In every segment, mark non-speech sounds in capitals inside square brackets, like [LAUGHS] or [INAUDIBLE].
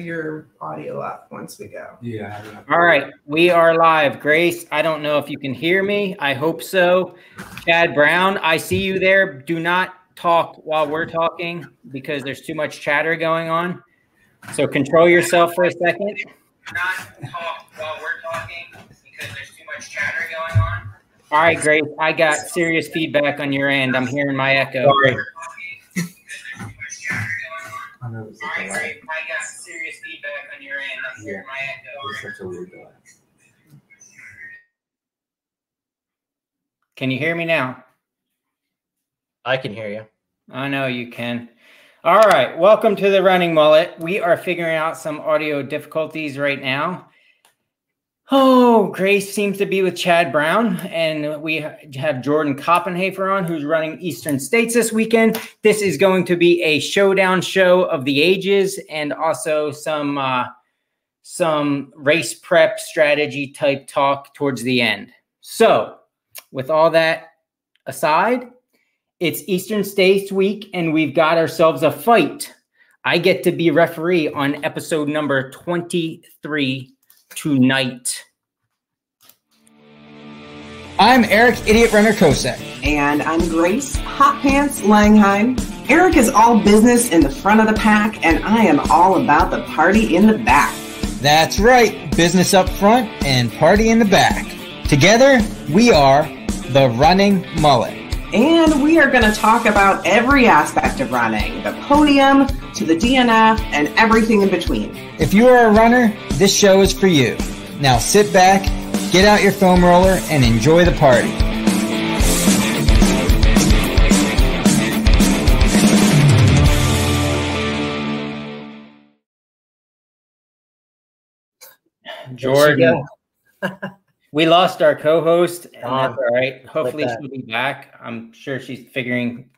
your audio up once we go. Yeah. All right, we are live. Grayce, I don't know if you can hear me. I hope so. Chad Brown, I see you there. Do not talk while we're talking because there's too much chatter going on. So control yourself for a second. Do not talk while we're talking because there's too much chatter going on. All right, Grayce, I got serious feedback on your end. I'm hearing my echo. Sorry. All right, great. I got serious feedback on your end. I'm hearing my echo. Such a weird delay. Can you hear me now? I can hear you. I know you can. All right, welcome to the Running Mullet. We are figuring out some audio difficulties right now. Oh, Grayce seems to be with Chad Brown, and we have Jordan Copenhafer on, who's running Eastern States this weekend. This is going to be a showdown show of the ages, and also some uh, some race prep strategy type talk towards the end. So, with all that aside, it's Eastern States week, and we've got ourselves a fight. I get to be referee on episode number twenty-three tonight. I'm Eric Idiot Runner Kosek. And I'm Grayce Hot Pants Langheim. Eric is all business in the front of the pack, and I am all about the party in the back. That's right, business up front and party in the back. Together, we are the Running Mullet. And we are going to talk about every aspect of running the podium to the DNF and everything in between. If you are a runner, this show is for you. Now sit back, get out your foam roller, and enjoy the party. Jordan, [LAUGHS] we lost our co-host, and that's all right. Hopefully, she'll be back. I'm sure she's figuring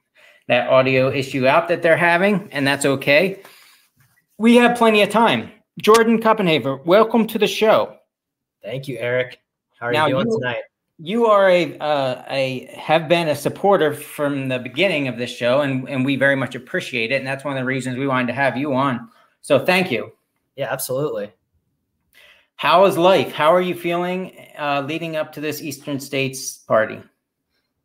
that audio issue out that they're having, and that's okay. We have plenty of time. Jordan Copenhafer, welcome to the show. Thank you, Eric. How are Now, you doing you- tonight? You are a uh, a have been a supporter from the beginning of this show, and and we very much appreciate it, and that's one of the reasons we wanted to have you on. So thank you. Yeah, absolutely. How is life? How are you feeling uh, leading up to this Eastern States party?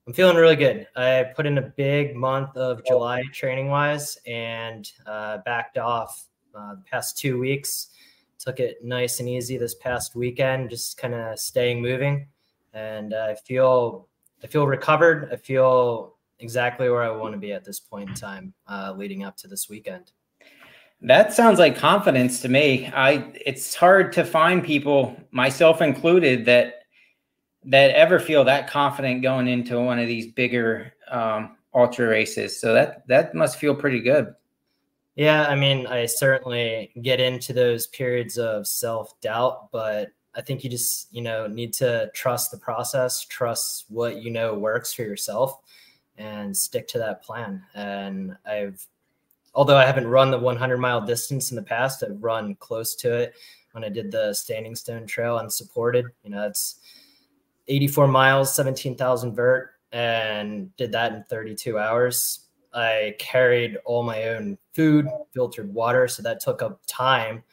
I'm feeling really good. I put in a big month of July training wise and uh, backed off uh, the past two weeks. Took it nice and easy this past weekend, just kind of staying moving. And I feel I feel recovered. I feel exactly where I want to be at this point in time, uh, leading up to this weekend. That sounds like confidence to me. I it's hard to find people, myself included, that that ever feel that confident going into one of these bigger um, ultra races. So that that must feel pretty good. Yeah, I mean, I certainly get into those periods of self doubt, but I think you just, you know, need to trust the process, trust what you know works for yourself, and stick to that plan. And I've, although I haven't run the 100 mile distance in the past, I've run close to it when I did the Standing Stone Trail unsupported. You know, it's 84 miles, 17,000 vert, and did that in 32 hours. I carried all my own food, filtered water, so that took up time,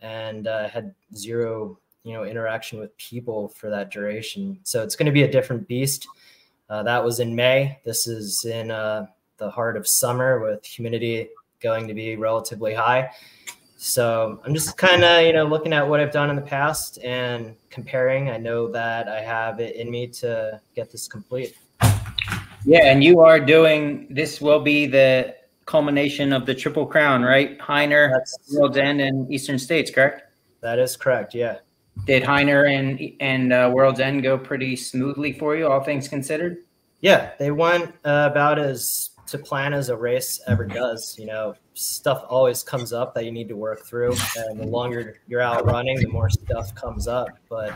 and uh, had zero, you know, interaction with people for that duration. So it's going to be a different beast. Uh, that was in May. This is in uh, the heart of summer with humidity going to be relatively high. So I'm just kind of, you know, looking at what I've done in the past and comparing. I know that I have it in me to get this complete. Yeah, and you are doing this will be the culmination of the Triple Crown, right? Hyner, That's World's End, and Eastern States, correct? that is correct. Yeah. Did Hyner and and uh, World's End go pretty smoothly for you, all things considered? Yeah, they went uh, about as to plan as a race ever mm-hmm. does. You know, stuff always comes up that you need to work through, and the longer you're out running, the more stuff comes up. But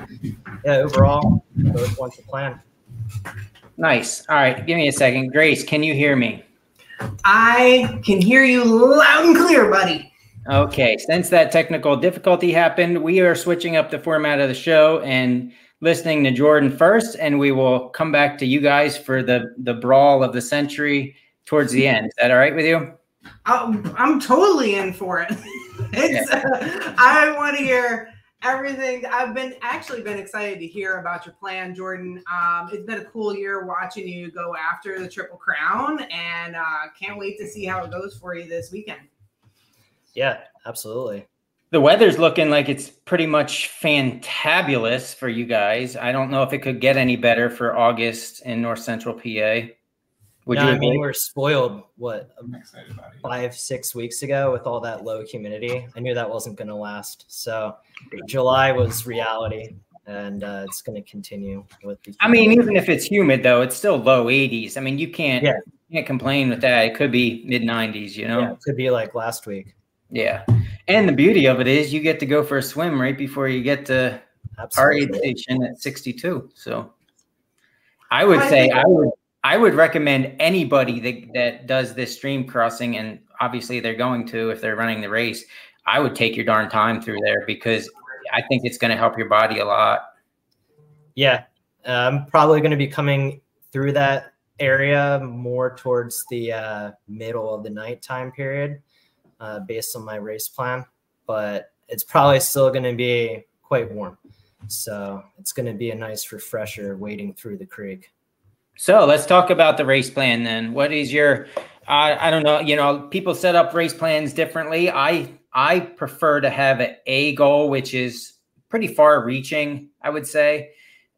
yeah, overall, both went to plan. Nice. All right, give me a second. Grayce, can you hear me? I can hear you loud and clear, buddy. Okay, since that technical difficulty happened, we are switching up the format of the show and listening to Jordan first, and we will come back to you guys for the the brawl of the century towards the end. Is that all right with you? I'm, I'm totally in for it. [LAUGHS] it's, uh, I want to hear everything. I've been actually been excited to hear about your plan, Jordan. Um, it's been a cool year watching you go after the Triple Crown, and uh, can't wait to see how it goes for you this weekend. Yeah, absolutely. The weather's looking like it's pretty much fantabulous for you guys. I don't know if it could get any better for August in North Central PA. Would no, you? I mean, we're spoiled. What five, six weeks ago with all that low humidity. I knew that wasn't going to last. So July was reality, and uh, it's going to continue with the. I mean, even if it's humid though, it's still low 80s. I mean, you can't yeah. you can't complain with that. It could be mid 90s. You know, yeah, it could be like last week. Yeah. And the beauty of it is you get to go for a swim right before you get to Absolutely. our aid station at 62. So I would say I would I would recommend anybody that, that does this stream crossing, and obviously they're going to if they're running the race. I would take your darn time through there because I think it's going to help your body a lot. Yeah, I'm probably going to be coming through that area more towards the uh, middle of the night time period uh, based on my race plan, but it's probably still going to be quite warm. So it's going to be a nice refresher wading through the creek. So let's talk about the race plan then. What is your, uh, I don't know, you know, people set up race plans differently. I I prefer to have a goal, which is pretty far reaching, I would say,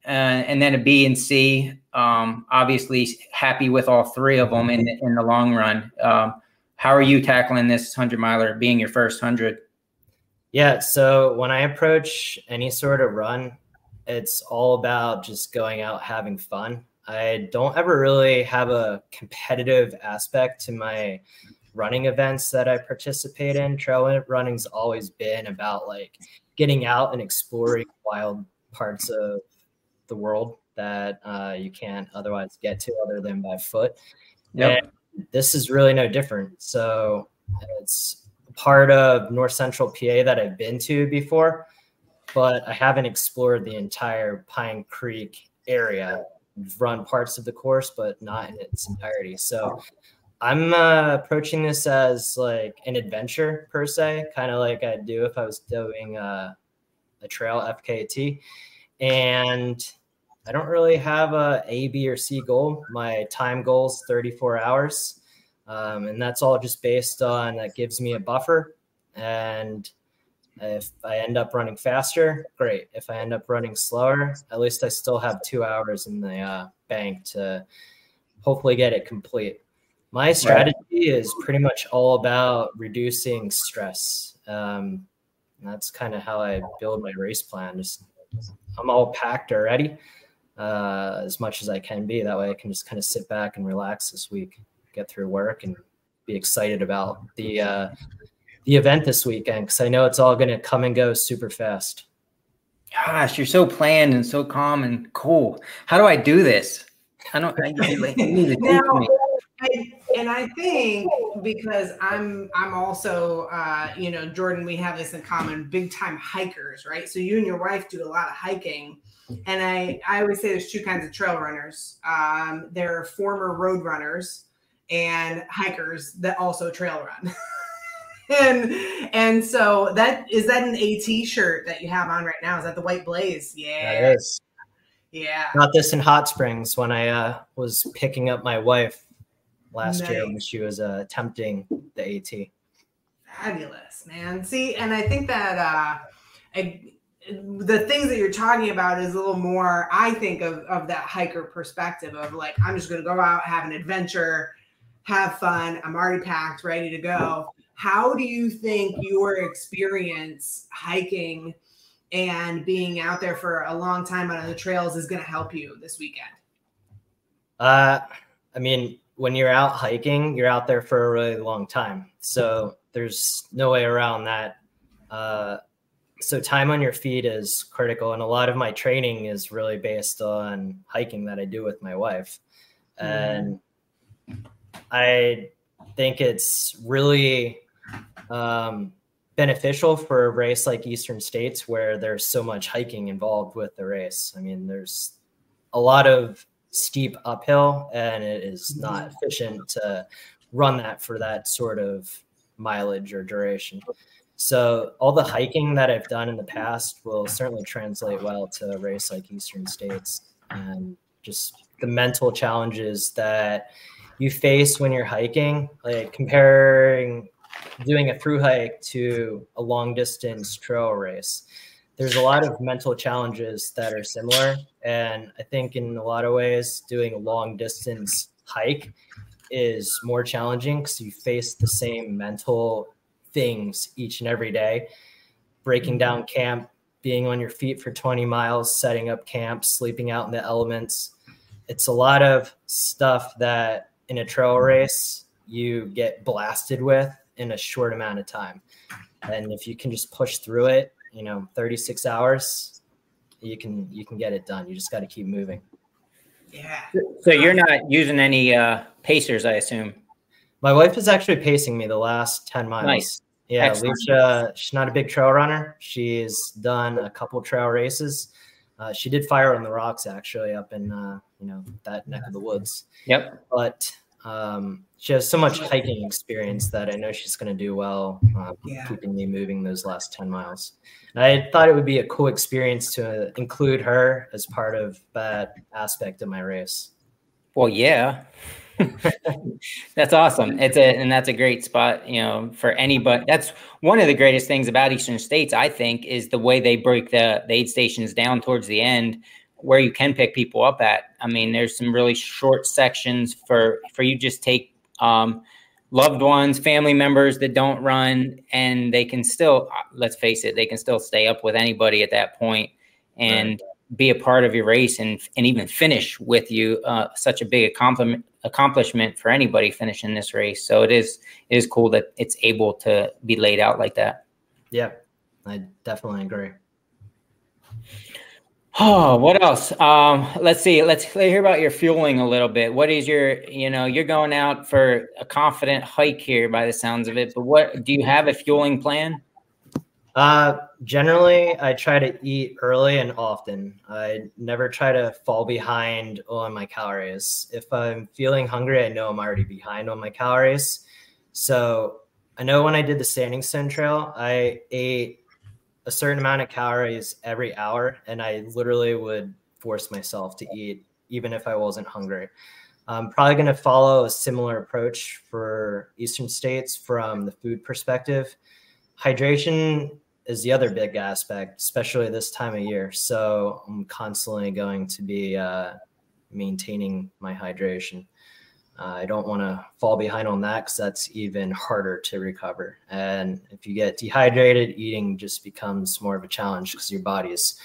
uh, and then a B and C. Um, obviously, happy with all three of them in in the long run. Um, how are you tackling this 100 miler being your first 100? Yeah. So when I approach any sort of run, it's all about just going out having fun. I don't ever really have a competitive aspect to my running events that I participate in. Trail running's always been about like getting out and exploring wild parts of the world that uh, you can't otherwise get to other than by foot. Yep this is really no different. So it's part of North Central PA that I've been to before, but I haven't explored the entire Pine Creek area. Run parts of the course, but not in its entirety. So I'm uh, approaching this as like an adventure per se, kind of like I'd do if I was doing uh, a trail FKT. And I don't really have a A, B, or C goal. My time goal is 34 hours. Um, and that's all just based on that gives me a buffer. And if I end up running faster, great. If I end up running slower, at least I still have two hours in the uh, bank to hopefully get it complete. My strategy right. is pretty much all about reducing stress. Um, that's kind of how I build my race plan. Just I'm all packed already uh, as much as I can be. That way I can just kind of sit back and relax this week, get through work, and be excited about the uh, the event this weekend because I know it's all going to come and go super fast. Gosh, you're so planned and so calm and cool. How do I do this? I don't. I need to now, I, and I think because I'm I'm also uh, you know Jordan, we have this in common. Big time hikers, right? So you and your wife do a lot of hiking and I, I always say there's two kinds of trail runners. Um, there are former road runners and hikers that also trail run. [LAUGHS] [LAUGHS] and and so that is that an AT shirt that you have on right now? Is that the white blaze? Yeah. That is. Yeah. Not this in Hot Springs when I uh, was picking up my wife last nice. year when she was uh, attempting the AT. Fabulous, man. See, and I think that uh, I, the things that you're talking about is a little more i think of, of that hiker perspective of like i'm just going to go out have an adventure have fun i'm already packed ready to go how do you think your experience hiking and being out there for a long time on the trails is going to help you this weekend? Uh i mean when you're out hiking you're out there for a really long time. So there's no way around that. Uh so time on your feet is critical and a lot of my training is really based on hiking that i do with my wife. Mm-hmm. and i think it's really um, beneficial for a race like eastern states where there's so much hiking involved with the race i mean there's a lot of steep uphill and it is not efficient to run that for that sort of mileage or duration. So all the hiking that I've done in the past will certainly translate well to a race like Eastern States and just the mental challenges that you face when you're hiking, like comparing doing a through hike to a long distance trail race. There's a lot of mental challenges that are similar. And I think in a lot of ways, doing a long distance hike is more challenging because you face the same mental things each and every day breaking down mm-hmm. camp, being on your feet for 20 miles, setting up camp, sleeping out in the elements. It's a lot of stuff that in a trail race you get blasted with in a short amount of time. And if you can just push through it, you know, 36 hours, you can you can get it done. You just got to keep moving. Yeah. So you're not using any uh, pacers, I assume. My wife is actually pacing me the last 10 miles. Nice. Yeah, Excellent. Alicia, she's not a big trail runner. She's done a couple trail races. Uh, she did fire on the rocks actually up in uh, you know that neck of the woods. Yep. But um, she has so much hiking experience that I know she's going to do well uh, Yeah. keeping me moving those last 10 miles. And I thought it would be a cool experience to include her as part of that aspect of my race. Well, yeah. [LAUGHS] that's awesome. It's a and that's a great spot, you know, for anybody. That's one of the greatest things about Eastern States, I think, is the way they break the, the aid stations down towards the end where you can pick people up at. I mean, there's some really short sections for for you just take um loved ones, family members that don't run and they can still let's face it, they can still stay up with anybody at that point and be a part of your race and and even finish with you. Uh, such a big accomplishment accomplishment for anybody finishing this race. So it is it is cool that it's able to be laid out like that. Yeah, I definitely agree. Oh, what else? Um, let's see. Let's, hear about your fueling a little bit. What is your, you know, you're going out for a confident hike here by the sounds of it, but what do you have a fueling plan? Uh, generally, I try to eat early and often. I never try to fall behind on my calories. If I'm feeling hungry, I know I'm already behind on my calories. So I know when I did the Standing Stone Trail, I ate a certain amount of calories every hour, and I literally would force myself to eat even if I wasn't hungry. I'm probably going to follow a similar approach for Eastern states from the food perspective. Hydration is the other big aspect, especially this time of year. So I'm constantly going to be uh, maintaining my hydration. Uh, I don't want to fall behind on that because that's even harder to recover. And if you get dehydrated, eating just becomes more of a challenge because your body is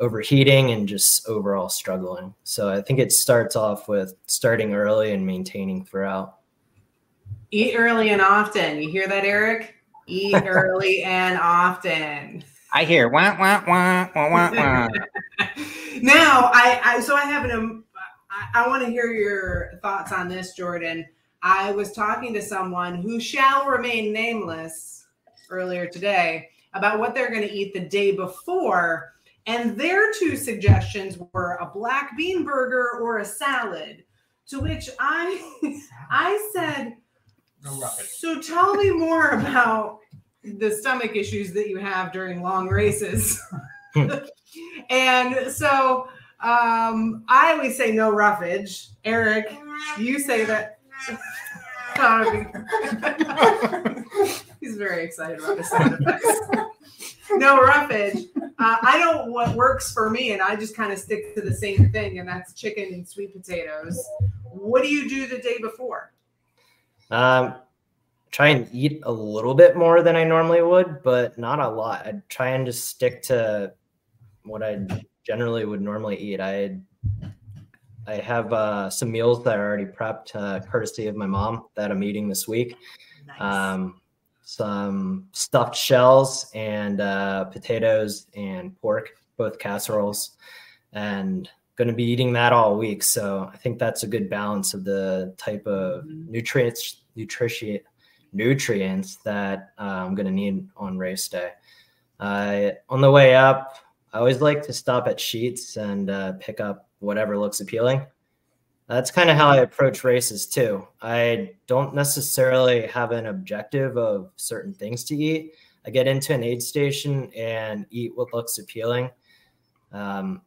overheating and just overall struggling. So I think it starts off with starting early and maintaining throughout. Eat early and often. You hear that, Eric? Eat [LAUGHS] early and often. I hear wah wah wah wah wah wah. [LAUGHS] now, I, I so I have an I, I want to hear your thoughts on this, Jordan. I was talking to someone who shall remain nameless earlier today about what they're going to eat the day before, and their two suggestions were a black bean burger or a salad. To which I [LAUGHS] I said, so tell me more about the stomach issues that you have during long races. [LAUGHS] [LAUGHS] and so um, I always say no roughage. Eric, you say that. [LAUGHS] [LAUGHS] He's very excited about effects. no roughage. Uh, I know what works for me, and I just kind of stick to the same thing, and that's chicken and sweet potatoes. What do you do the day before? Um, try and eat a little bit more than I normally would, but not a lot. I'd try and just stick to what I generally would normally eat. I I have uh, some meals that are already prepped, uh, courtesy of my mom, that I'm eating this week. Nice. Um, some stuffed shells and uh, potatoes and pork, both casseroles, and going to be eating that all week. So I think that's a good balance of the type of nutrients, nutrition, nutrients that uh, I'm going to need on race day. Uh, on the way up, I always like to stop at Sheetz and uh, pick up whatever looks appealing. That's kind of how I approach races too. I don't necessarily have an objective of certain things to eat. I get into an aid station and eat what looks appealing. Um,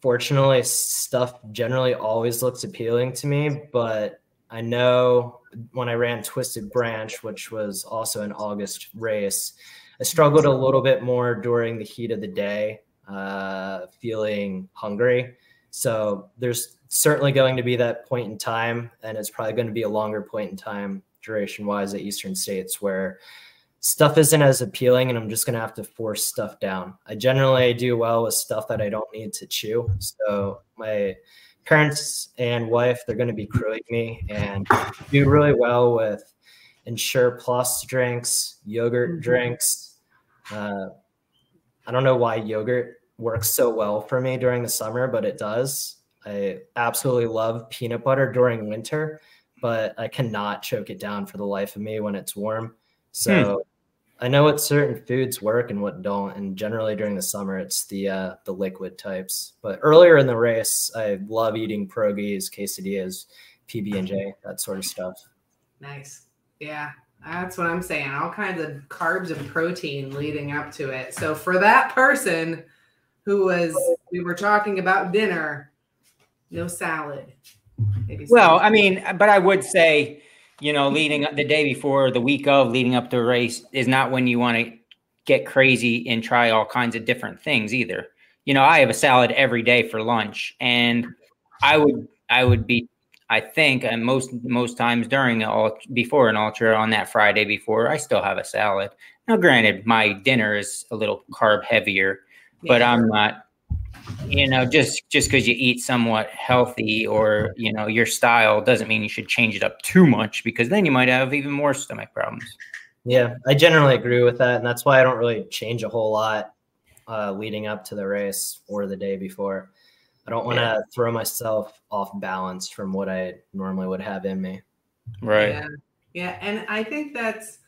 fortunately, stuff generally always looks appealing to me, but I know when I ran Twisted Branch, which was also an August race, I struggled a little bit more during the heat of the day, uh, feeling hungry. So there's certainly going to be that point in time, and it's probably going to be a longer point in time duration wise at Eastern States where stuff isn't as appealing and I'm just going to have to force stuff down. I generally do well with stuff that I don't need to chew. So my parents and wife, they're going to be crewing me and do really well with Ensure Plus drinks, yogurt mm-hmm. drinks. Uh, I don't know why yogurt works so well for me during the summer, but it does. I absolutely love peanut butter during winter, but I cannot choke it down for the life of me when it's warm. So hmm. I know what certain foods work and what don't, and generally during the summer it's the uh, the liquid types. But earlier in the race, I love eating pierogies, quesadillas, PB and J, that sort of stuff. Nice, yeah, that's what I'm saying. All kinds of carbs and protein leading up to it. So for that person who was, we were talking about dinner, no salad. Maybe well, I mean, but I would say, you know, leading up the day before, the week of, leading up to a race is not when you want to get crazy and try all kinds of different things either. You know, I have a salad every day for lunch, and I would I would be I think and most most times during all before an ultra on that Friday before I still have a salad. Now, granted, my dinner is a little carb heavier, but I'm not you know just just because you eat somewhat healthy or you know your style doesn't mean you should change it up too much because then you might have even more stomach problems. Yeah i generally agree with that and that's why i don't really change a whole lot uh, leading up to the race or the day before i don't want to yeah. throw myself off balance from what i normally would have in me right yeah, yeah. and i think that's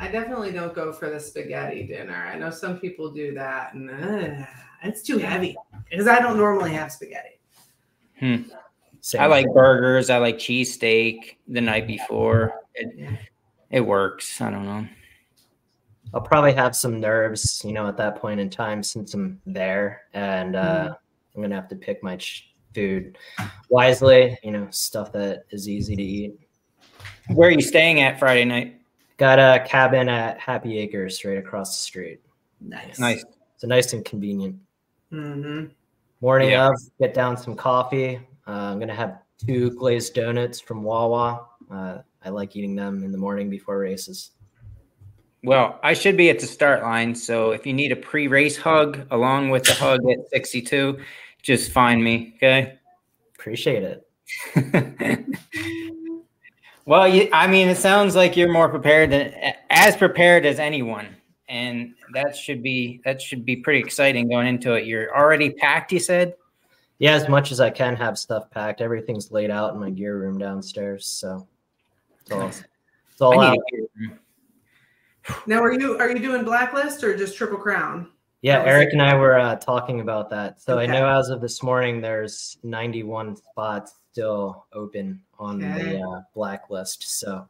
I definitely don't go for the spaghetti dinner. I know some people do that, and uh, it's too heavy because I don't normally have spaghetti. Hmm. I like burgers. I like cheesesteak the night before. It, it works. I don't know. I'll probably have some nerves, you know, at that point in time since I'm there, and uh, mm. I'm gonna have to pick my ch- food wisely. You know, stuff that is easy to eat. Where are you staying at Friday night? Got a cabin at Happy Acres right across the street. Nice. Nice. It's nice and convenient. Mm-hmm. Morning yeah. of, get down some coffee. Uh, I'm gonna have two glazed donuts from Wawa. Uh, I like eating them in the morning before races. Well, I should be at the start line, so if you need a pre-race hug along with the hug at 62, just find me. Okay. Appreciate it. [LAUGHS] well, you, I mean, it sounds like you're more prepared than as prepared as anyone and that should be that should be pretty exciting going into it. You're already packed, you said. Yeah, as much as I can have stuff packed. Everything's laid out in my gear room downstairs, so it's all, it's all out. Now, are you are you doing blacklist or just triple crown? Yeah, Eric and I were uh, talking about that. So okay. I know as of this morning, there's 91 spots still open on okay. the uh, blacklist. So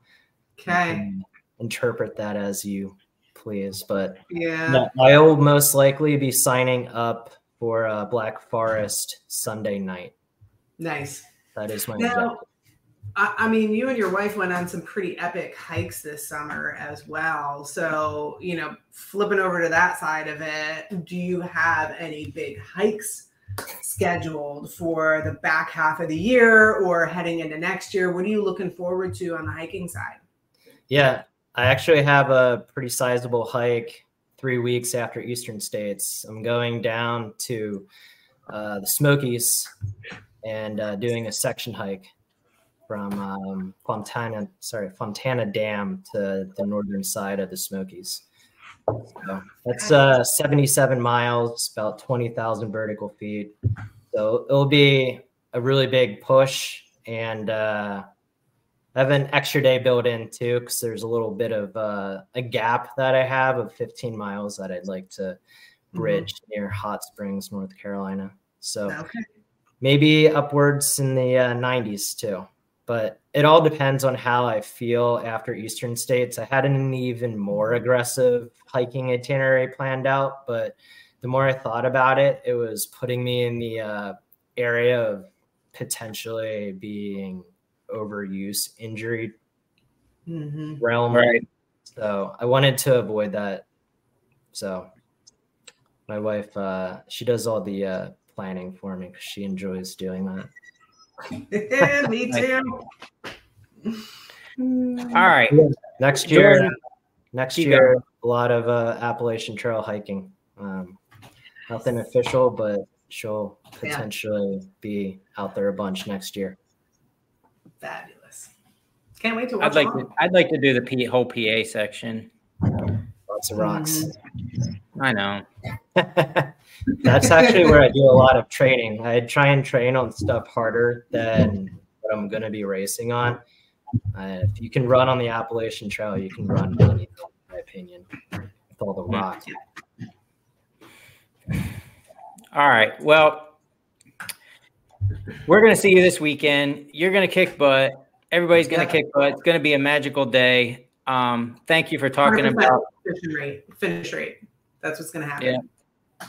okay, interpret that as you please. But yeah, I will most likely be signing up for uh, Black Forest Sunday night. Nice. That is my now, I, mean, you and your wife went on some pretty epic hikes this summer as well. So, you know, flipping over to that side of it, do you have any big hikes scheduled for the back half of the year or heading into next year? What are you looking forward to on the hiking side? Yeah, I actually have a pretty sizable hike three weeks after Eastern States. I'm going down to uh, the Smokies and uh, doing a section hike from um, Fontana, sorry, Fontana Dam to the northern side of the Smokies. So that's uh, 77 miles, about 20,000 vertical feet. So it'll be a really big push and uh, I have an extra day built in too because there's a little bit of uh, a gap that I have of 15 miles that I'd like to mm-hmm. bridge mm-hmm. near Hot Springs, North Carolina. So okay. maybe upwards in the uh, 90s too. But it all depends on how I feel after Eastern States. I had an even more aggressive hiking itinerary planned out, but the more I thought about it, it was putting me in the uh, area of potentially being overuse injury mm-hmm. realm. Right. So I wanted to avoid that. So my wife, uh, she does all the uh, planning for me because she enjoys doing that. Yeah, [LAUGHS] me too. All right. Next year, next year, a lot of uh, Appalachian Trail hiking. Um, nothing official, but she'll potentially yeah. be out there a bunch next year. Fabulous! Can't wait to watch. I'd like to. I'd like to do the P, whole PA section. Lots of rocks. I know. [LAUGHS] That's actually where I do a lot of training. I try and train on stuff harder than what I'm going to be racing on. Uh, if you can run on the Appalachian Trail, you can run anything, in my opinion, with all the rocks. All right. Well, we're going to see you this weekend. You're going to kick butt. Everybody's going to kick butt. It's going to be a magical day. Um, thank you for talking about finish rate. Finish rate. That's what's going to happen. Yeah.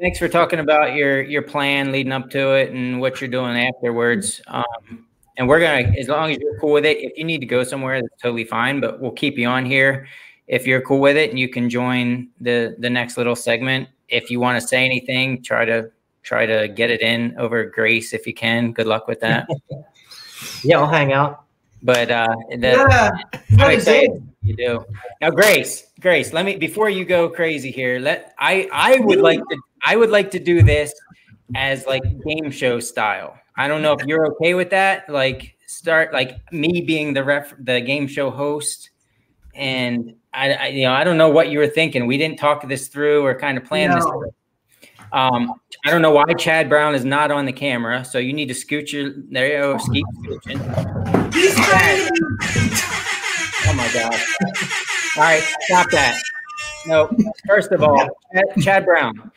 Thanks for talking about your your plan leading up to it and what you're doing afterwards. Um, and we're gonna, as long as you're cool with it, if you need to go somewhere, that's totally fine. But we'll keep you on here if you're cool with it, and you can join the the next little segment. If you want to say anything, try to try to get it in over Grayce if you can. Good luck with that. [LAUGHS] yeah, I'll hang out. But uh, the, yeah, I'm excited you do. Now, Grayce, Grayce, let me before you go crazy here. Let I I would like to I would like to do this as like game show style. I don't know if you're okay with that. Like start like me being the ref the game show host and I, I, you know I don't know what you were thinking. We didn't talk this through or kind of plan no. this. Um, I don't know why Chad Brown is not on the camera, so you need to scoot your there you go, keep scooching. He's Oh my god! All right, stop that. No, first of all, Chad, Chad Brown,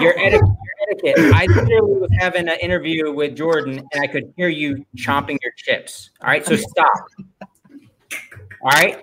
your etiquette, your etiquette. I literally was having an interview with Jordan, and I could hear you chomping your chips. All right, so stop. All right,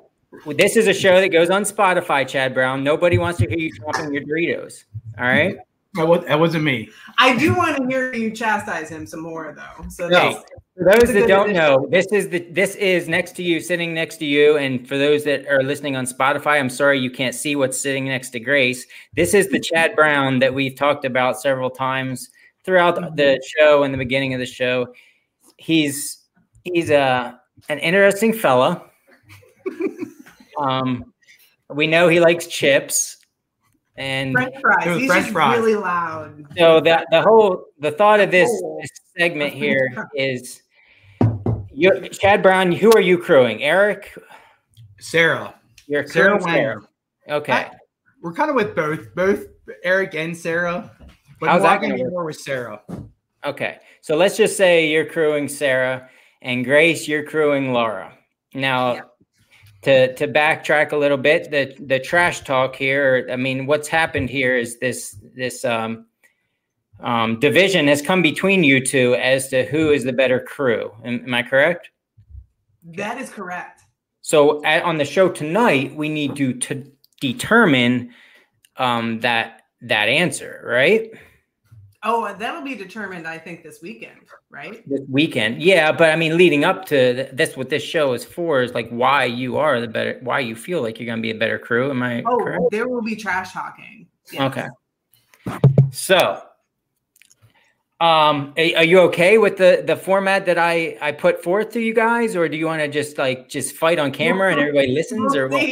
this is a show that goes on Spotify. Chad Brown. Nobody wants to hear you chomping your Doritos. All right. That, was, that wasn't me. I do want to hear you chastise him some more, though. So no. For those that don't know, this is the this is next to you, sitting next to you, and for those that are listening on Spotify, I'm sorry you can't see what's sitting next to Grayce. This is the [LAUGHS] Chad Brown that we've talked about several times throughout the mm-hmm. show and the beginning of the show. He's he's a an interesting fella. [LAUGHS] um, we know he likes chips and French fries. He's French fries. really loud. So the the whole the thought of this, this segment here is you, Chad Brown, who are you crewing? Eric? Sarah. You're Sarah Sarah. Okay. I, we're kind of with both, both Eric and Sarah. But How's that going to be more with Sarah? Okay. So let's just say you're crewing Sarah and Grayce, you're crewing Laura. Now, yeah. to to backtrack a little bit, the the trash talk here, I mean, what's happened here is this this um um, division has come between you two as to who is the better crew. Am, am I correct? That is correct. So at, on the show tonight, we need to to determine um, that that answer, right? Oh, that'll be determined, I think, this weekend, right? This weekend, yeah. But I mean, leading up to this, what this show is for is like why you are the better, why you feel like you're going to be a better crew. Am I? Oh, correct? there will be trash talking. Yes. Okay. So um, are, you okay with the the format that I I put forth to you guys, or do you want to just like just fight on camera and everybody listens, or what?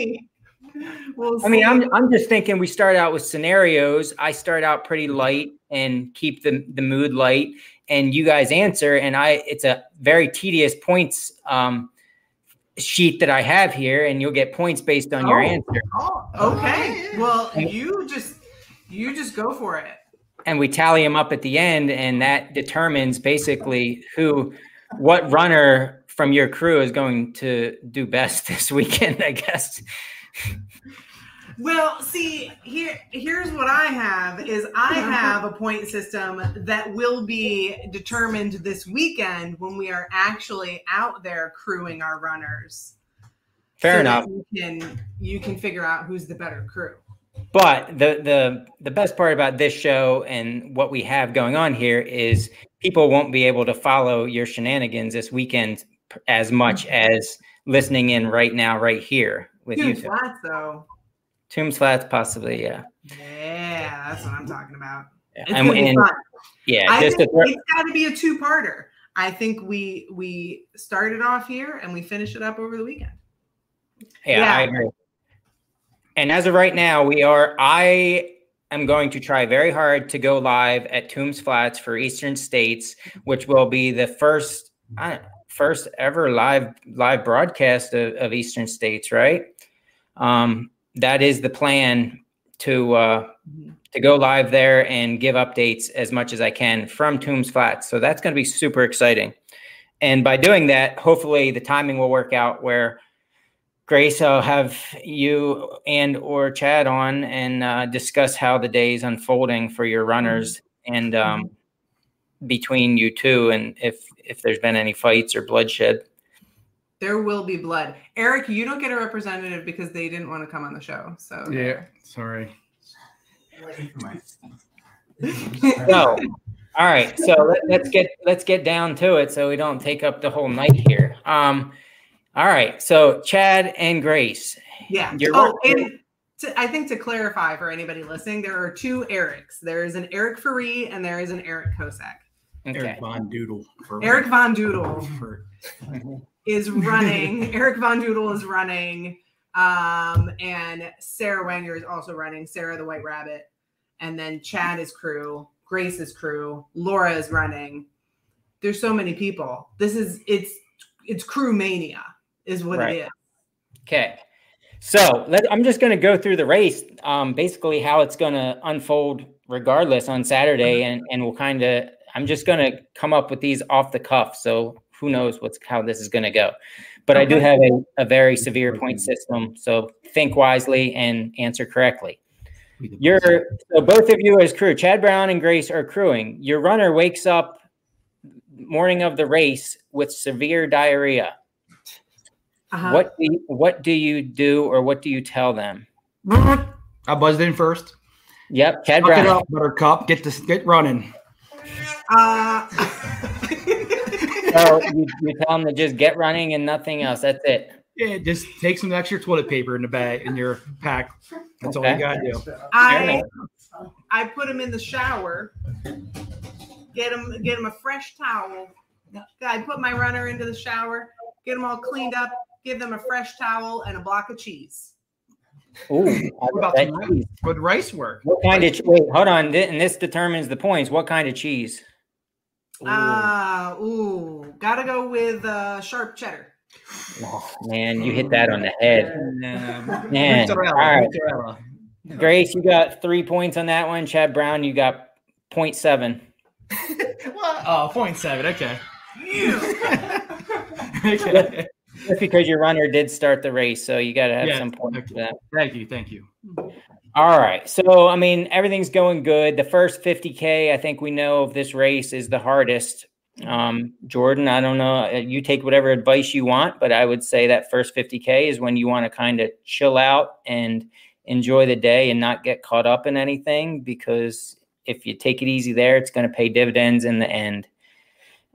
We'll I mean, I'm I'm just thinking we start out with scenarios. I start out pretty light and keep the the mood light, and you guys answer, and I it's a very tedious points um, sheet that I have here, and you'll get points based on oh, your answer. Oh, okay. Well, you just you just go for it and we tally them up at the end, and that determines basically who, what runner from your crew is going to do best [LAUGHS] this weekend, I guess. Well, see, here here's what I have is I uh-huh. have a point system that will be determined this weekend when we are actually out there crewing our runners. Fair So enough. that You can you can figure out who's the better crew. But the the the best part about this show and what we have going on here is people won't be able to follow your shenanigans this weekend as much mm-hmm. as listening in right now, right here with you. Two. flats though. Tombs Flats, possibly, yeah. Yeah, that's what I'm talking about. Yeah, It's and, fun. yeah, just it's got to be a two-parter. I think we we started off here and we finish it up over the weekend. Yeah, Yeah. I agree. And as of right now, we are. I am going to try very hard to go live at Tombs Flats for Eastern States, which will be the first uh, first ever live live broadcast of, of Eastern States. Right. Um, that is the plan to uh, to go live there and give updates as much as I can from Tombs Flats. So that's going to be super exciting. And by doing that, hopefully the timing will work out where Grayce, I'll have you and or Chad on and uh, discuss how the day is unfolding for your runners and um, between you two, and if if there's been any fights or bloodshed. There will be blood. Eric, you don't get a representative because they didn't want to come on the show. So Yeah, sorry. [LAUGHS] So, all right, so let, let's get let's get down to it, so we don't take up the whole night here. Um, all right, so Chad and Grayce, Yeah. You're oh, right. and to, I think to clarify for anybody listening, there are two Erics. There is an Eric Faree and there is an Eric Kosak. okay, Eric Von Doodle. For, [LAUGHS] Eric Von Doodle [LAUGHS] is running. [LAUGHS] Eric Von Doodle is running. Um, and Sarah Wanger is also running. Sarah the White Rabbit. And then Chad is crew. Grayce is crew. Laura is running. There's so many people. This is it's it's crew mania is what Right. it is. Okay. So let, I'm just going to go through the race, um, basically how it's going to unfold regardless on Saturday. And, and we'll kind of, I'm just going to come up with these off the cuff. So who knows what's how this is going to go. But I do have a, a very severe point system. So think wisely and answer correctly. You're so both of you as crew, Chad Brown and Grayce are crewing. Your runner wakes up morning of the race with severe diarrhea. Uh-huh. What do you, what do you do or what do you tell them? I buzzed in first. Yep, Chad Fuck it up, Buttercup. Get this. Get running. Uh, [LAUGHS] So you, you tell them to just get running and nothing else. That's it. Yeah, just take some extra toilet paper in the bag in your pack. That's all you gotta do. I I put them in the shower. Get them, get him a fresh towel. I put my runner into the shower. Get them all cleaned up. Give them a fresh towel and a block of cheese. Ooh, [LAUGHS] What about bet rice? cheese. Would rice work? what kind of che- wait? Hold on, thi- and this determines the points. What kind of cheese? Ah, ooh, gotta go with uh, sharp cheddar. Oh, man, you hit that on the head. [LAUGHS] Nah, Man, all right. Grayce, you got three points on that one. Chad Brown, you got 0.7. [LAUGHS] What? Oh, point seven. Okay. okay. Just because your runner did start the race, so you got to have Yeah, some points for that. Thank you. Thank you. All right. So, I mean, everything's going good. The first 50K, I think we know of this race is the hardest. Um, Jordan, I don't know. uh, You take whatever advice you want, but I would say that first 50K is when you want to kind of chill out and enjoy the day and not get caught up in anything because if you take it easy there, it's going to pay dividends in the end.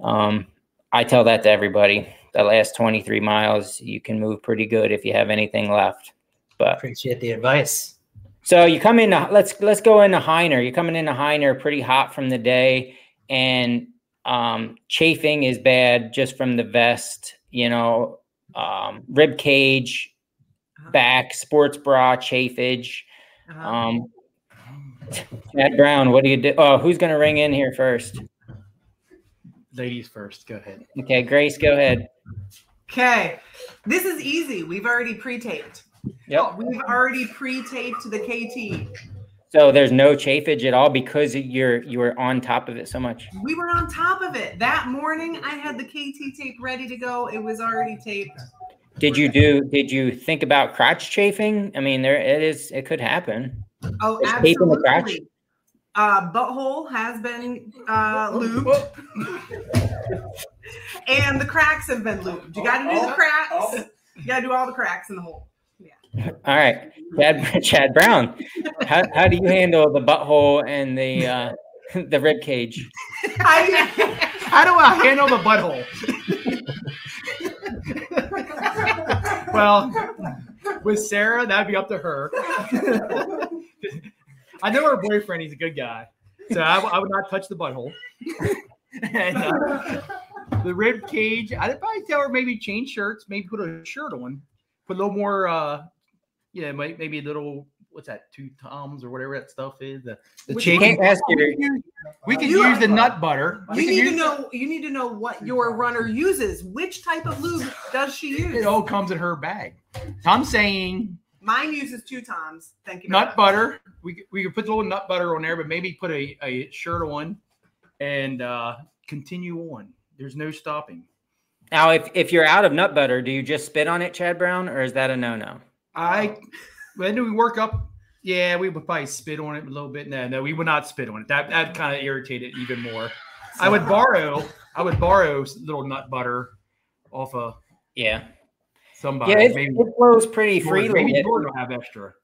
Um, I tell that to everybody. The last 23 miles, you can move pretty good if you have anything left. But Appreciate the advice. so you come in. Let's let's go into Hyner. You're coming into Hyner pretty hot from the day, and um, chafing is bad just from the vest. You know, um, rib cage, back, sports bra, chafage. Uh-huh. Um, Chad Brown, what do you do? Oh, who's going to ring in here first? Ladies first. Go ahead. Okay, Grayce, go ahead. Okay, this is easy. We've already pre-taped. Yep. Oh, we've already pre-taped the KT. So there's no chafage at all because you're you were on top of it so much. We were on top of it that morning. I had the KT tape ready to go. It was already taped. Did you do? Did you think about crotch chafing? I mean, there it is. It could happen. Oh, Is tape in the crotch? absolutely. Uh, butthole has been uh, lubed, [LAUGHS] and the cracks have been lubed. You got to do the cracks. You got to do all the cracks in the hole. Yeah. All right, Chad, [LAUGHS] Chad Brown. How, how do you handle the butthole and the uh, [LAUGHS] the rib cage? I, How do I handle the butthole? well, with Sarah, that'd be up to her. I know her boyfriend; he's a good guy, so I would not touch the butthole. [LAUGHS] and, uh, the rib cage, I'd probably tell her maybe change shirts, maybe put a shirt on, put a little more, uh, you know, may- maybe a little. What's that? Two toms or whatever that stuff is. The, the But chicken. can't ask your. We could You- use the nut butter. You need to use- know. You need to know what your runner uses. Which type of lube does she [LAUGHS] use? It all comes in her bag. I'm saying Mine uses two times. Thank you. nut butter. We could- we could put a little nut butter on there, but maybe put a, a shirt on and uh, continue on. There's no stopping. Now, if if you're out of nut butter, do you just spit on it, Chad Brown, or is that a no no? I when do we work up? Yeah, we would probably spit on it a little bit. No, no, we would not spit on it. That that kind of irritated even more. I would [LAUGHS] borrow. I would borrow little nut butter off of Yeah. Somebody. Yeah, it, maybe it flows pretty Jordan- freely. maybe It- Jordan will have extra.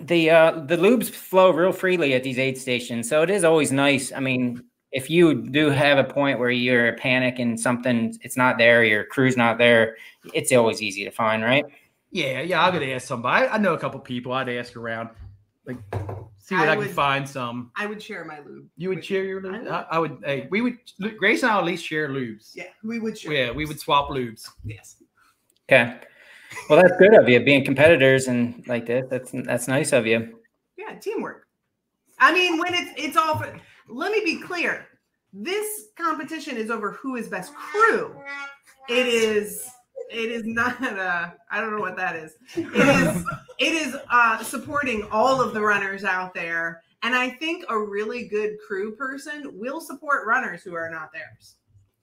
the uh the lubes flow real freely at these aid stations so it is always nice i mean if you do have a point where you're panicking, something it's not there your crew's not there it's always easy to find right Yeah, yeah, I'm gonna ask somebody. I, I know a couple people. I'd ask around, like, see what I I, can find. Some I would share my lube. you would share your I lubes. would. I, I would. Hey, we would. Grayce and I at least share lubes. Yeah, we would share. yeah, we would swap lubes. Yes. Okay well that's good of you being competitors and like this that's that's nice of you Yeah, teamwork. I mean, when it's it's all. For, let me be clear. This competition is over who is best crew. It is. It is not. Uh, I don't know what that is. It is. it is uh, supporting all of the runners out there, and I think a really good crew person will support runners who are not theirs.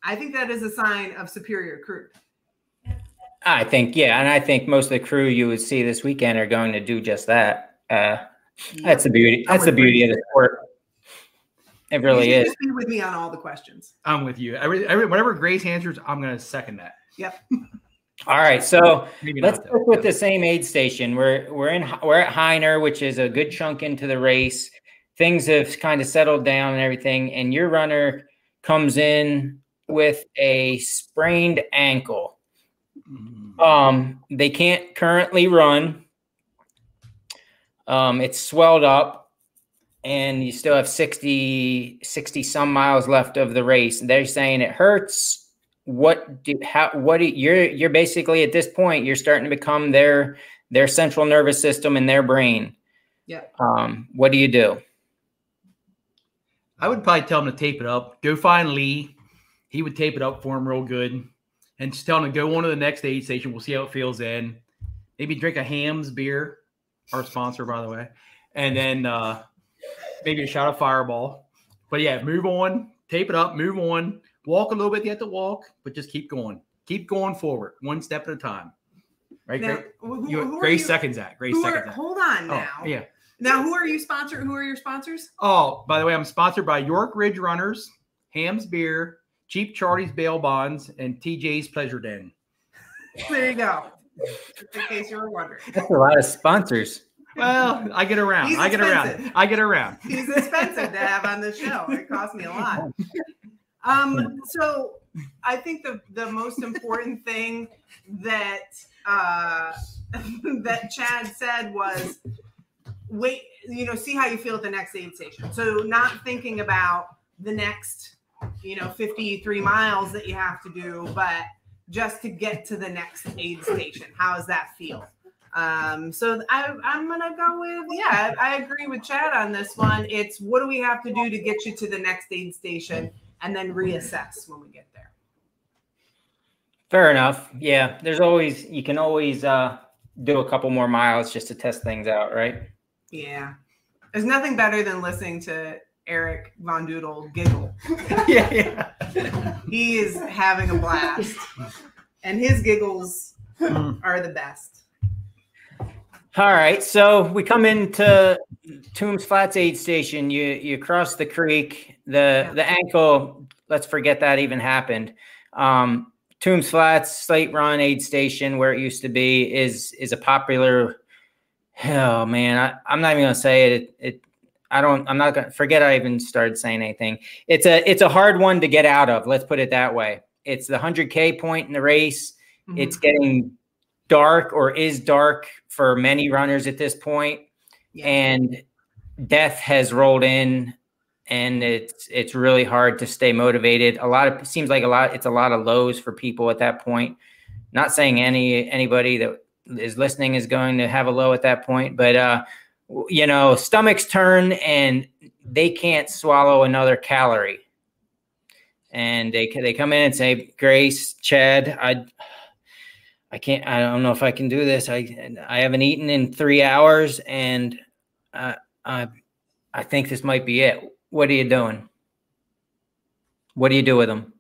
I think that is a sign of superior crew. I think yeah and i think most of the crew you would see this weekend are going to do just that uh that's the beauty that's the beauty of the sport it really You is be with me on all the questions. I'm with you. Every, every whatever Grayce answers, I'm gonna second that. Yep. all right so Maybe Let's not. stick with the same aid station. We're we're in we're at Hyner, which is a good chunk into the race. Things have kind of settled down and everything, and your runner comes in with a sprained ankle. Um, they can't currently run. Um, it's swelled up, and you still have 60, 60 some miles left of the race. They're saying it hurts. What do how what do you're you're basically at this point you're starting to become their their central nervous system and their brain. Yeah. Um, what do you do? I would probably tell him to tape it up. Go find Lee. He would tape it up for him real good, and just tell him to go on to the next aid station. We'll see how it feels then. Maybe drink a Hamm's beer, our sponsor, by the way, and then uh, maybe a shot of Fireball. But yeah, move on. Tape it up. Move on. Walk a little bit. You have to walk, but just keep going. Keep going forward, one step at a time. Right, Now, Grayce? who, You, who Grayce you- seconds that. Grayce who seconds are, that. hold on Oh, now. yeah. Now, who are you sponsored? Who are your sponsors? Oh, by the way, I'm sponsored by York Ridge Runners, Hamm's Beer, Cheap Charlie's Bail Bonds, and TJ's Pleasure Den. There you go. Just in case you were wondering. That's a lot of sponsors. Well, I get around. He's I get around. I get around. He's expensive to have on the show. It cost me a lot. Um, so I think the the most important thing that uh, [LAUGHS] that Chad said was wait, you know, see how you feel at the next aid station. So not thinking about the next, you know, 53 miles that you have to do, but just to get to the next aid station. How does that feel? Um, so I, I'm gonna go with yeah. I, I agree with Chad on this one. It's what do we have to do to get you to the next aid station, and then reassess when we get there. Fair enough. Yeah, there's always you can always uh, do a couple more miles just to test things out, right? Yeah, there's nothing better than listening to Eric Von Doodle giggle. [LAUGHS] yeah, yeah. He is having a blast, and his giggles are the best. All right, so we come into Tombs Flats aid station. You you cross the creek. The Yeah. the ankle. Let's forget that even happened. Um, Tombs Flats Slate Run aid station, where it used to be, is is a popular. Oh man, I, I'm not even gonna say it. It, it I don't. I'm not gonna forget. I even started saying anything. It's a it's a hard one to get out of. Let's put it that way. It's the 100k point in the race. It's getting dark or is dark for many runners at this point, Yeah. and death has rolled in and it's it's really hard to stay motivated a lot of seems like a lot it's a lot of lows for people at that point not saying any anybody that is listening is going to have a low at that point but uh you know stomachs turn and they can't swallow another calorie. And they they come in and say Grayce chad i i can't i don't know if i can do this. I i haven't eaten in three hours and uh, i i think this might be it. What are you doing? What do you do with them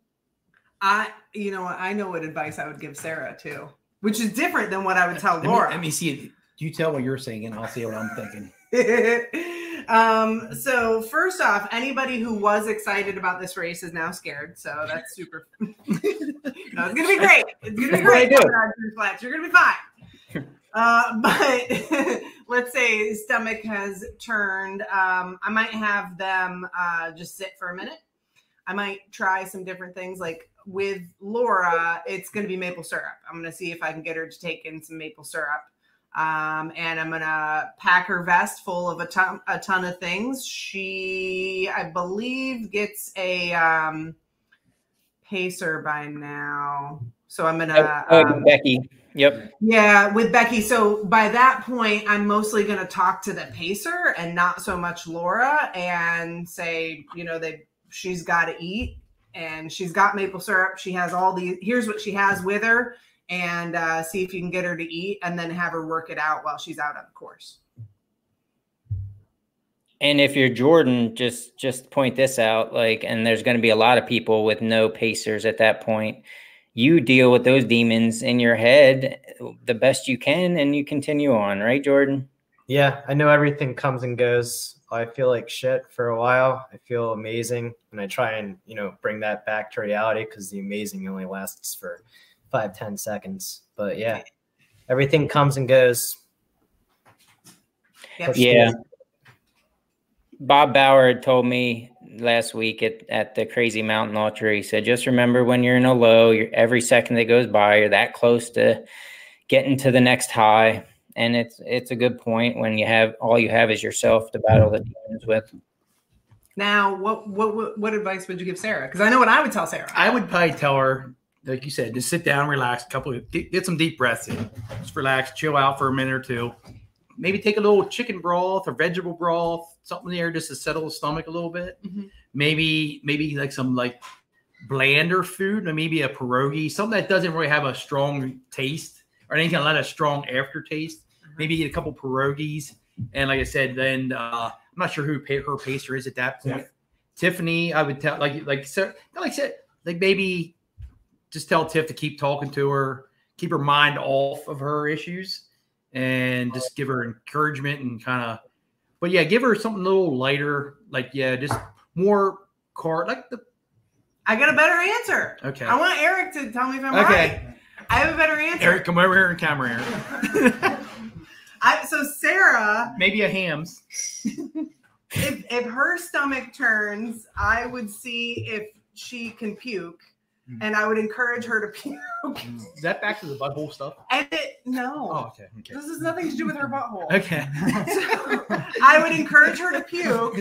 I, you know, I know what advice I would give Sarah too, which is different than what I would tell Let me, Laura. let me see it. You tell what you're saying, and I'll see what I'm thinking. [LAUGHS] um, so first off, anybody who was excited about this race is now scared. So that's super. [LAUGHS] no, it's gonna be great. It's gonna be That's what I great. do. Coming out of Twin Flats. You're gonna be fine. Uh, [LAUGHS] but let's say stomach has turned. Um, I might have them uh, just sit for a minute. I might try some different things. Like with Laura, it's going to be maple syrup. I'm going to see if I can get her to take in some maple syrup. Um, and I'm going to pack her vest full of a ton, a ton of things. She, I believe, gets a um, pacer by now. So I'm going to. Oh, Um, becky yep yeah, with Becky. So by that point, I'm mostly going to talk to the pacer and not so much Laura and say, you know, they she's got to eat and she's got maple syrup. She has all these. Here's what she has with her, and uh, see if you can get her to eat, and then have her work it out while she's out on the course. And if you're Jordan, just just point this out, like, and there's going to be a lot of people with no pacers at that point. You deal with those demons in your head the best you can, and you continue on, right, Jordan? Yeah, I know everything comes and goes. I feel like shit for a while. I feel amazing, and I try and you know bring that back to reality because the amazing only lasts for five ten seconds. But yeah, everything comes and goes. Yep. Yeah. Bob Bauer had told me last week at, at the Crazy Mountain Ultra. He said, just remember when you're in a low, you're, every second that goes by, you're that close to getting to the next high. And it's it's a good point when you have all you have is yourself to battle the demons with. Now, what what what, what advice would you give Sarah? Because I know what I would tell Sarah. I would probably tell her, like you said, just sit down, relax, a couple of get, get some deep breaths in, just relax, chill out for a minute or two. Maybe take a little chicken broth or vegetable broth, something there just to settle the stomach a little bit. Mhm. Maybe maybe like some like blander food, or maybe a pierogi, something that doesn't really have a strong taste or anything, a lot of strong aftertaste. Maybe eat a couple pierogies, and like I said, then uh, I'm not sure who her pacer is at that point. Tiffany, I would tell like like so like I said, like maybe just tell Tiff to keep talking to her, keep her mind off of her issues, and just give her encouragement and kind of. But yeah, give her something a little lighter, like yeah, just more car like the I got a better answer. okay. I want Eric to tell me if I'm Okay. right. I have a better answer. Eric, come over here and camera here. [LAUGHS] I, so Sarah, maybe a hams. [LAUGHS] if if her stomach turns, I would see if she can puke. And I would encourage her to [LAUGHS] puke. Is that back to the butthole stuff? And it, no, Oh, okay, okay, this has nothing to do with her butthole. [LAUGHS] okay. I would encourage her to puke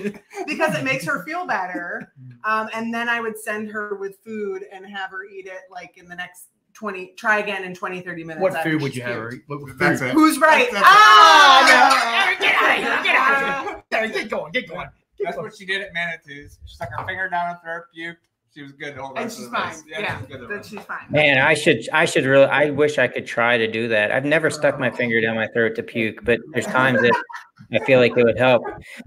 because it makes her feel better, um, and then I would send her with food and have her eat it like in the next 20 try again in 20 30 minutes what food would she's you have? puked. Eric? What food? That's it. who's right That's- ah Eric, get out of here! Get out of here! Eric, get going! Get going! Get That's going. what she did at Manitou's. She stuck her finger down her throat, puked. She was good the whole and she's fine race. yeah, she good the that rest. she's fine Man, I should I should really I wish I could try to do that. I've never stuck my oh. finger down my throat to puke, but there's times that I feel like it would help.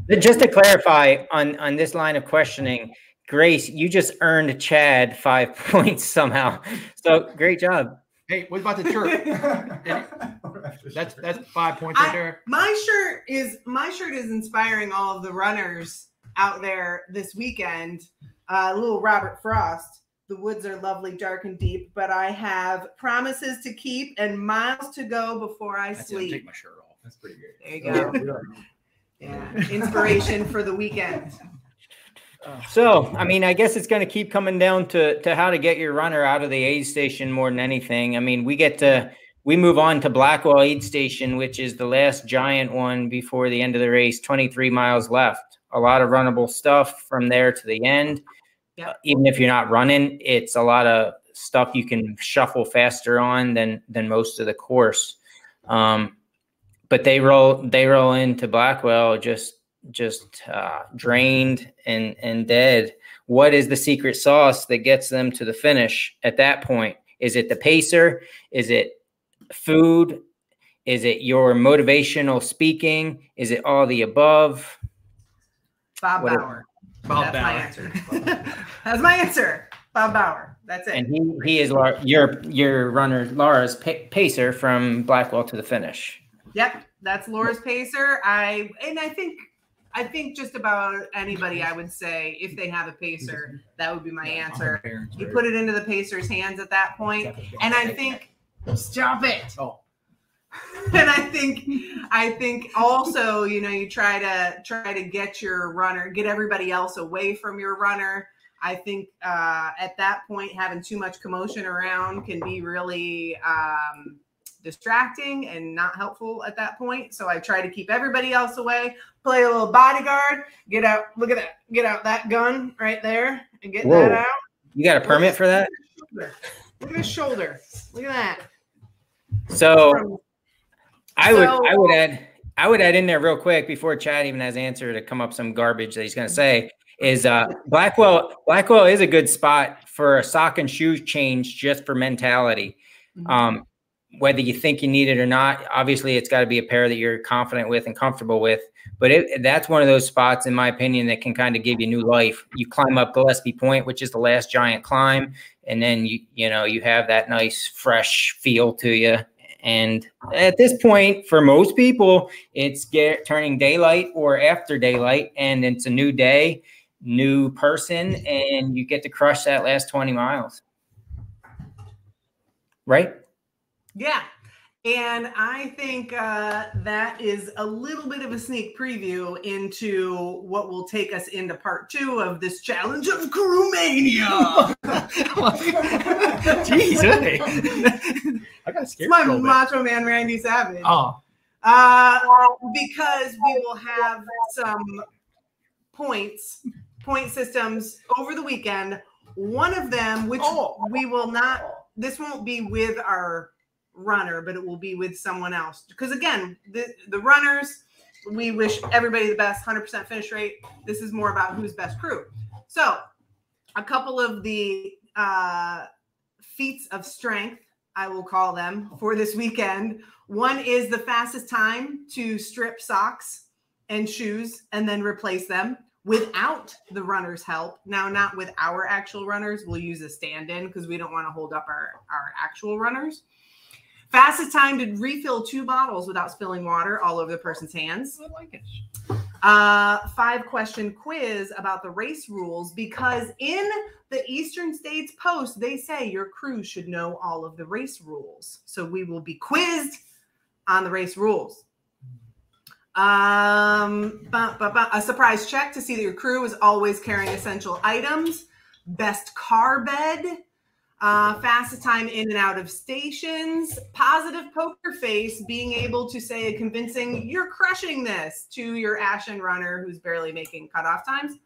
But just to clarify on on this line of questioning, Grayce, you just earned Chad five [LAUGHS] points somehow. So great job. Hey, what about the shirt? [LAUGHS] that's that's five points right I- there. My shirt is my shirt is inspiring all of the runners out there this weekend. Uh, little Robert Frost. The woods are lovely, dark and deep, but I have promises to keep and miles to go before I That's it, I'm sleep. taking my shirt off. That's pretty good. There you go. [LAUGHS] Yeah, inspiration for the weekend. [LAUGHS] So, I mean, I guess it's going to keep coming down to to how to get your runner out of the aid station more than anything. I mean, we get to we move on to Blackwell Aid Station, which is the last giant one before the end of the race. Twenty three miles left. A lot of runnable stuff from there to the end. Yep. Uh, even if you're not running, it's a lot of stuff you can shuffle faster on than than most of the course. Um, but they roll they roll into Blackwell just just uh, drained and and dead. What is the secret sauce that gets them to the finish at that point? Is it the pacer? Is it food? Is it your motivational speaking? Is it all the above? Bob What- Bauer. Bob That's my answer. [LAUGHS] That's my answer. Bob Bauer. That's it. And he he is Lar- your your runner Laura's pa- pacer from Blackwell to the finish. Yep, that's Laura's pacer. I and I think I think just about anybody I would say if they have a pacer, that would be my answer. You put it into the pacer's hands at that point, and I think stop it. Oh. [LAUGHS] And I think I think also, you know, you try to try to get your runner, get everybody else away from your runner. I think uh, at that point, having too much commotion around can be really um, distracting and not helpful at that point. So I try to keep everybody else away. Play a little bodyguard. Get out. Look at that. Get out that gun right there and get Whoa. that out. You got a permit for that? Look at his shoulder. Look at that. So I would I would add I would add in there real quick before Chad even has answer to come up some garbage that he's going to say is uh Blackwell Blackwell is a good spot for a sock and shoe change just for mentality. Um whether you think you need it or not, obviously it's got to be a pair that you're confident with and comfortable with. But it, that's one of those spots, in my opinion, that can kind of give you new life. You climb up Gillespie Point, which is the last giant climb, and then you you know you have that nice fresh feel to you. And at this point, for most people, it's get, turning daylight or after daylight, and it's a new day, new person, and you get to crush that last 20 miles. Right? Yeah. And I think uh, that is a little bit of a sneak preview into what will take us into part two of this challenge of Crewmania. [LAUGHS] Jeez, hey. I got it's scared. my a bit. Macho Man Randy Savage. Oh, Uh, because we will have some points, point systems over the weekend. One of them, which Oh. we will not, this won't be with our runner, but it will be with someone else. Because again, the, the runners, we wish everybody the best 100% finish rate. This is more about who's best crew. So, a couple of the uh, feats of strength, I will call them, for this weekend. One is the fastest time to strip socks and shoes and then replace them without the runner's help. Now, not with our actual runners, we'll use a stand in because we don't want to hold up our, our actual runners. Fastest time to refill two bottles without spilling water all over the person's hands. I like it. Uh, five question quiz about the race rules because in the Eastern States Post, they say your crew should know all of the race rules. So we will be quizzed on the race rules. Um, ba- ba- ba- a surprise check to see that your crew is always carrying essential items. Best car bed. Uh, fastest time in and out of stations. Positive poker face, being able to say a convincing, you're crushing this to your Ashen runner who's barely making cutoff times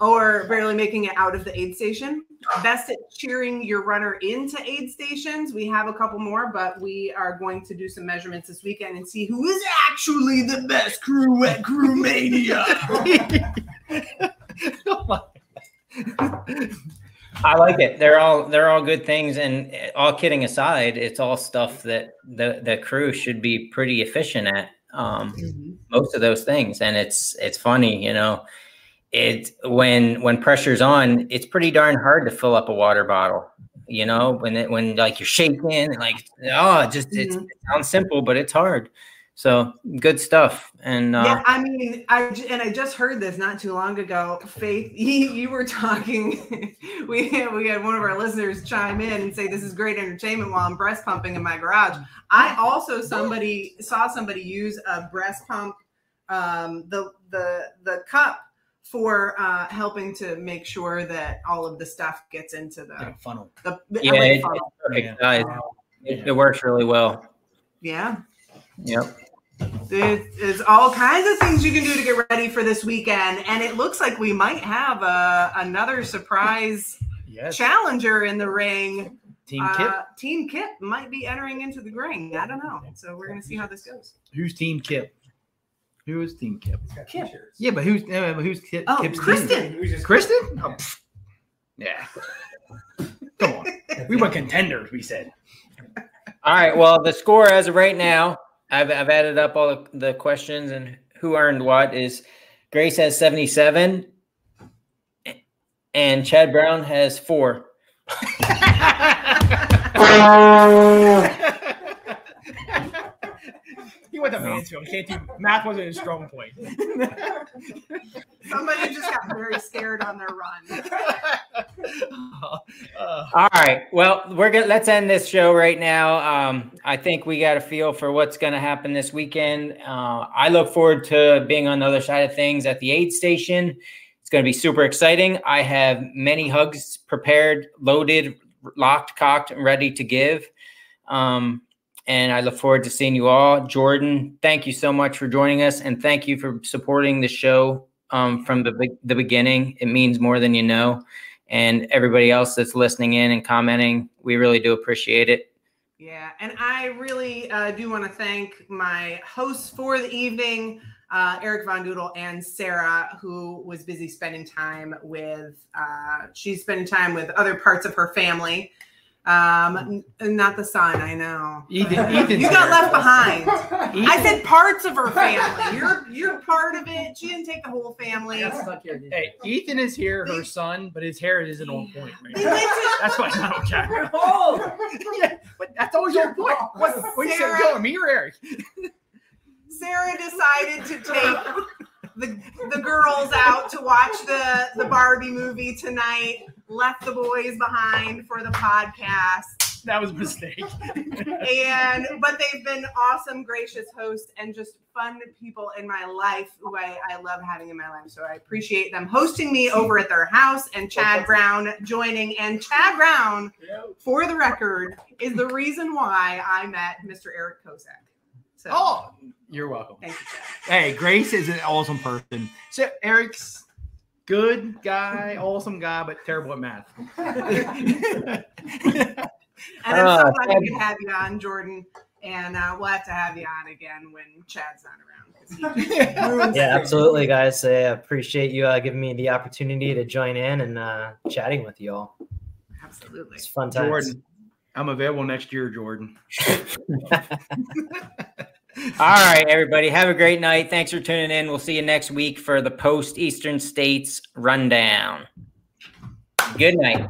or barely making it out of the aid station. Best at cheering your runner into aid stations. We have a couple more, but we are going to do some measurements this weekend and see who is actually the best crew at Crewmania. [LAUGHS] I like it. They're all they're all good things, and uh, all kidding aside, it's all stuff that the the crew should be pretty efficient at. Um, most of those things, and it's it's funny, you know. It when when pressure's on, it's pretty darn hard to fill up a water bottle. You know, when it when like you're shaking and like oh, it just it's, Mhm. it sounds simple, but it's hard. So good stuff. And uh, yeah, I mean, I j- and I just heard this not too long ago. Faith, [LAUGHS] you, you were talking. [LAUGHS] we had, we had one of our listeners chime in and say this is great entertainment while I'm breast pumping in my garage. I also somebody saw somebody use a breast pump, um, the the the cup for uh, helping to make sure that all of the stuff gets into the Like funnel. the, the yeah, like it- funnel. it's perfect Yeah. size. It, it works really well. yeah. Yep. There's, there's all kinds of things you can do to get ready for this weekend, and it looks like we might have a, another surprise Yes. challenger in the ring. Team Kip. Uh, Team Kip might be entering into the ring. I don't know. So we're gonna see how this goes. Who's Team Kip? Who is Team Kip? Kip. Yeah, but who's uh, who's Kip, Oh, Kip's team? Kristen. Kristen? Oh, pff. yeah. Come on. We were contenders, we said. All right. Well, the score as of right now, I've, I've added up all the, the questions and who earned what is Grayce has 77 and Chad Brown has four. [LAUGHS] [LAUGHS] he went to Mansfield. Can't do math wasn't his strong point. Somebody just got very scared on their run. [LAUGHS] Uh, All right. Well, we're gonna let's end this show right now. Um, I think we got a feel for what's going to happen this weekend. Uh, I look forward to being on the other side of things at the aid station. It's going to be super exciting. I have many hugs prepared, loaded, locked, cocked, and ready to give. Um, and I look forward to seeing you all. Jordan, thank you so much for joining us, and thank you for supporting the show um, from the the beginning. It means more than you know and everybody else that's listening in and commenting. We really do appreciate it. Yeah, and I really uh, do want to thank my hosts for the evening, uh, Eric Von Doodle and Sarah, who was busy spending time with. Uh, she's spending time with other parts of her family. Um, n- not the son, I know. Ethan, [LAUGHS] Ethan's You got here. left behind. I said parts of her family. You're you're part of it. She didn't take the whole family. Hey, Ethan is here, her son, but his hair isn't on point. Right now. to That's why it's not on camera. [LAUGHS] yeah, but that's always on point. What, what you Sarah- telling me or Eric? Sarah decided to take the, the girls out to watch the, the Barbie movie tonight, left the boys behind for the podcast. That was a mistake. [LAUGHS] And but they've been awesome, gracious hosts and just fun people in my life who I, I love having in my life. So I appreciate them hosting me over at their house and Chad Brown joining. And Chad Brown, for the record, is the reason why I met Mr. Eric Kozak. So oh, you're welcome. thank you, Chad. Hey, Grayce is an awesome person. So Eric's good guy, awesome guy, but terrible at math. [LAUGHS] And I'm so Uh, glad we could have you on, Jordan. And uh, we'll have to have you on again when Chad's not around. he [LAUGHS] Yeah, absolutely, guys. I appreciate you uh, giving me the opportunity to join in and uh, chatting with you all. Absolutely. It's fun times. Jordan, I'm available next year, Jordan. [LAUGHS] All right, everybody. Have a great night. Thanks for tuning in. We'll see you next week for the post Eastern States rundown. Good night.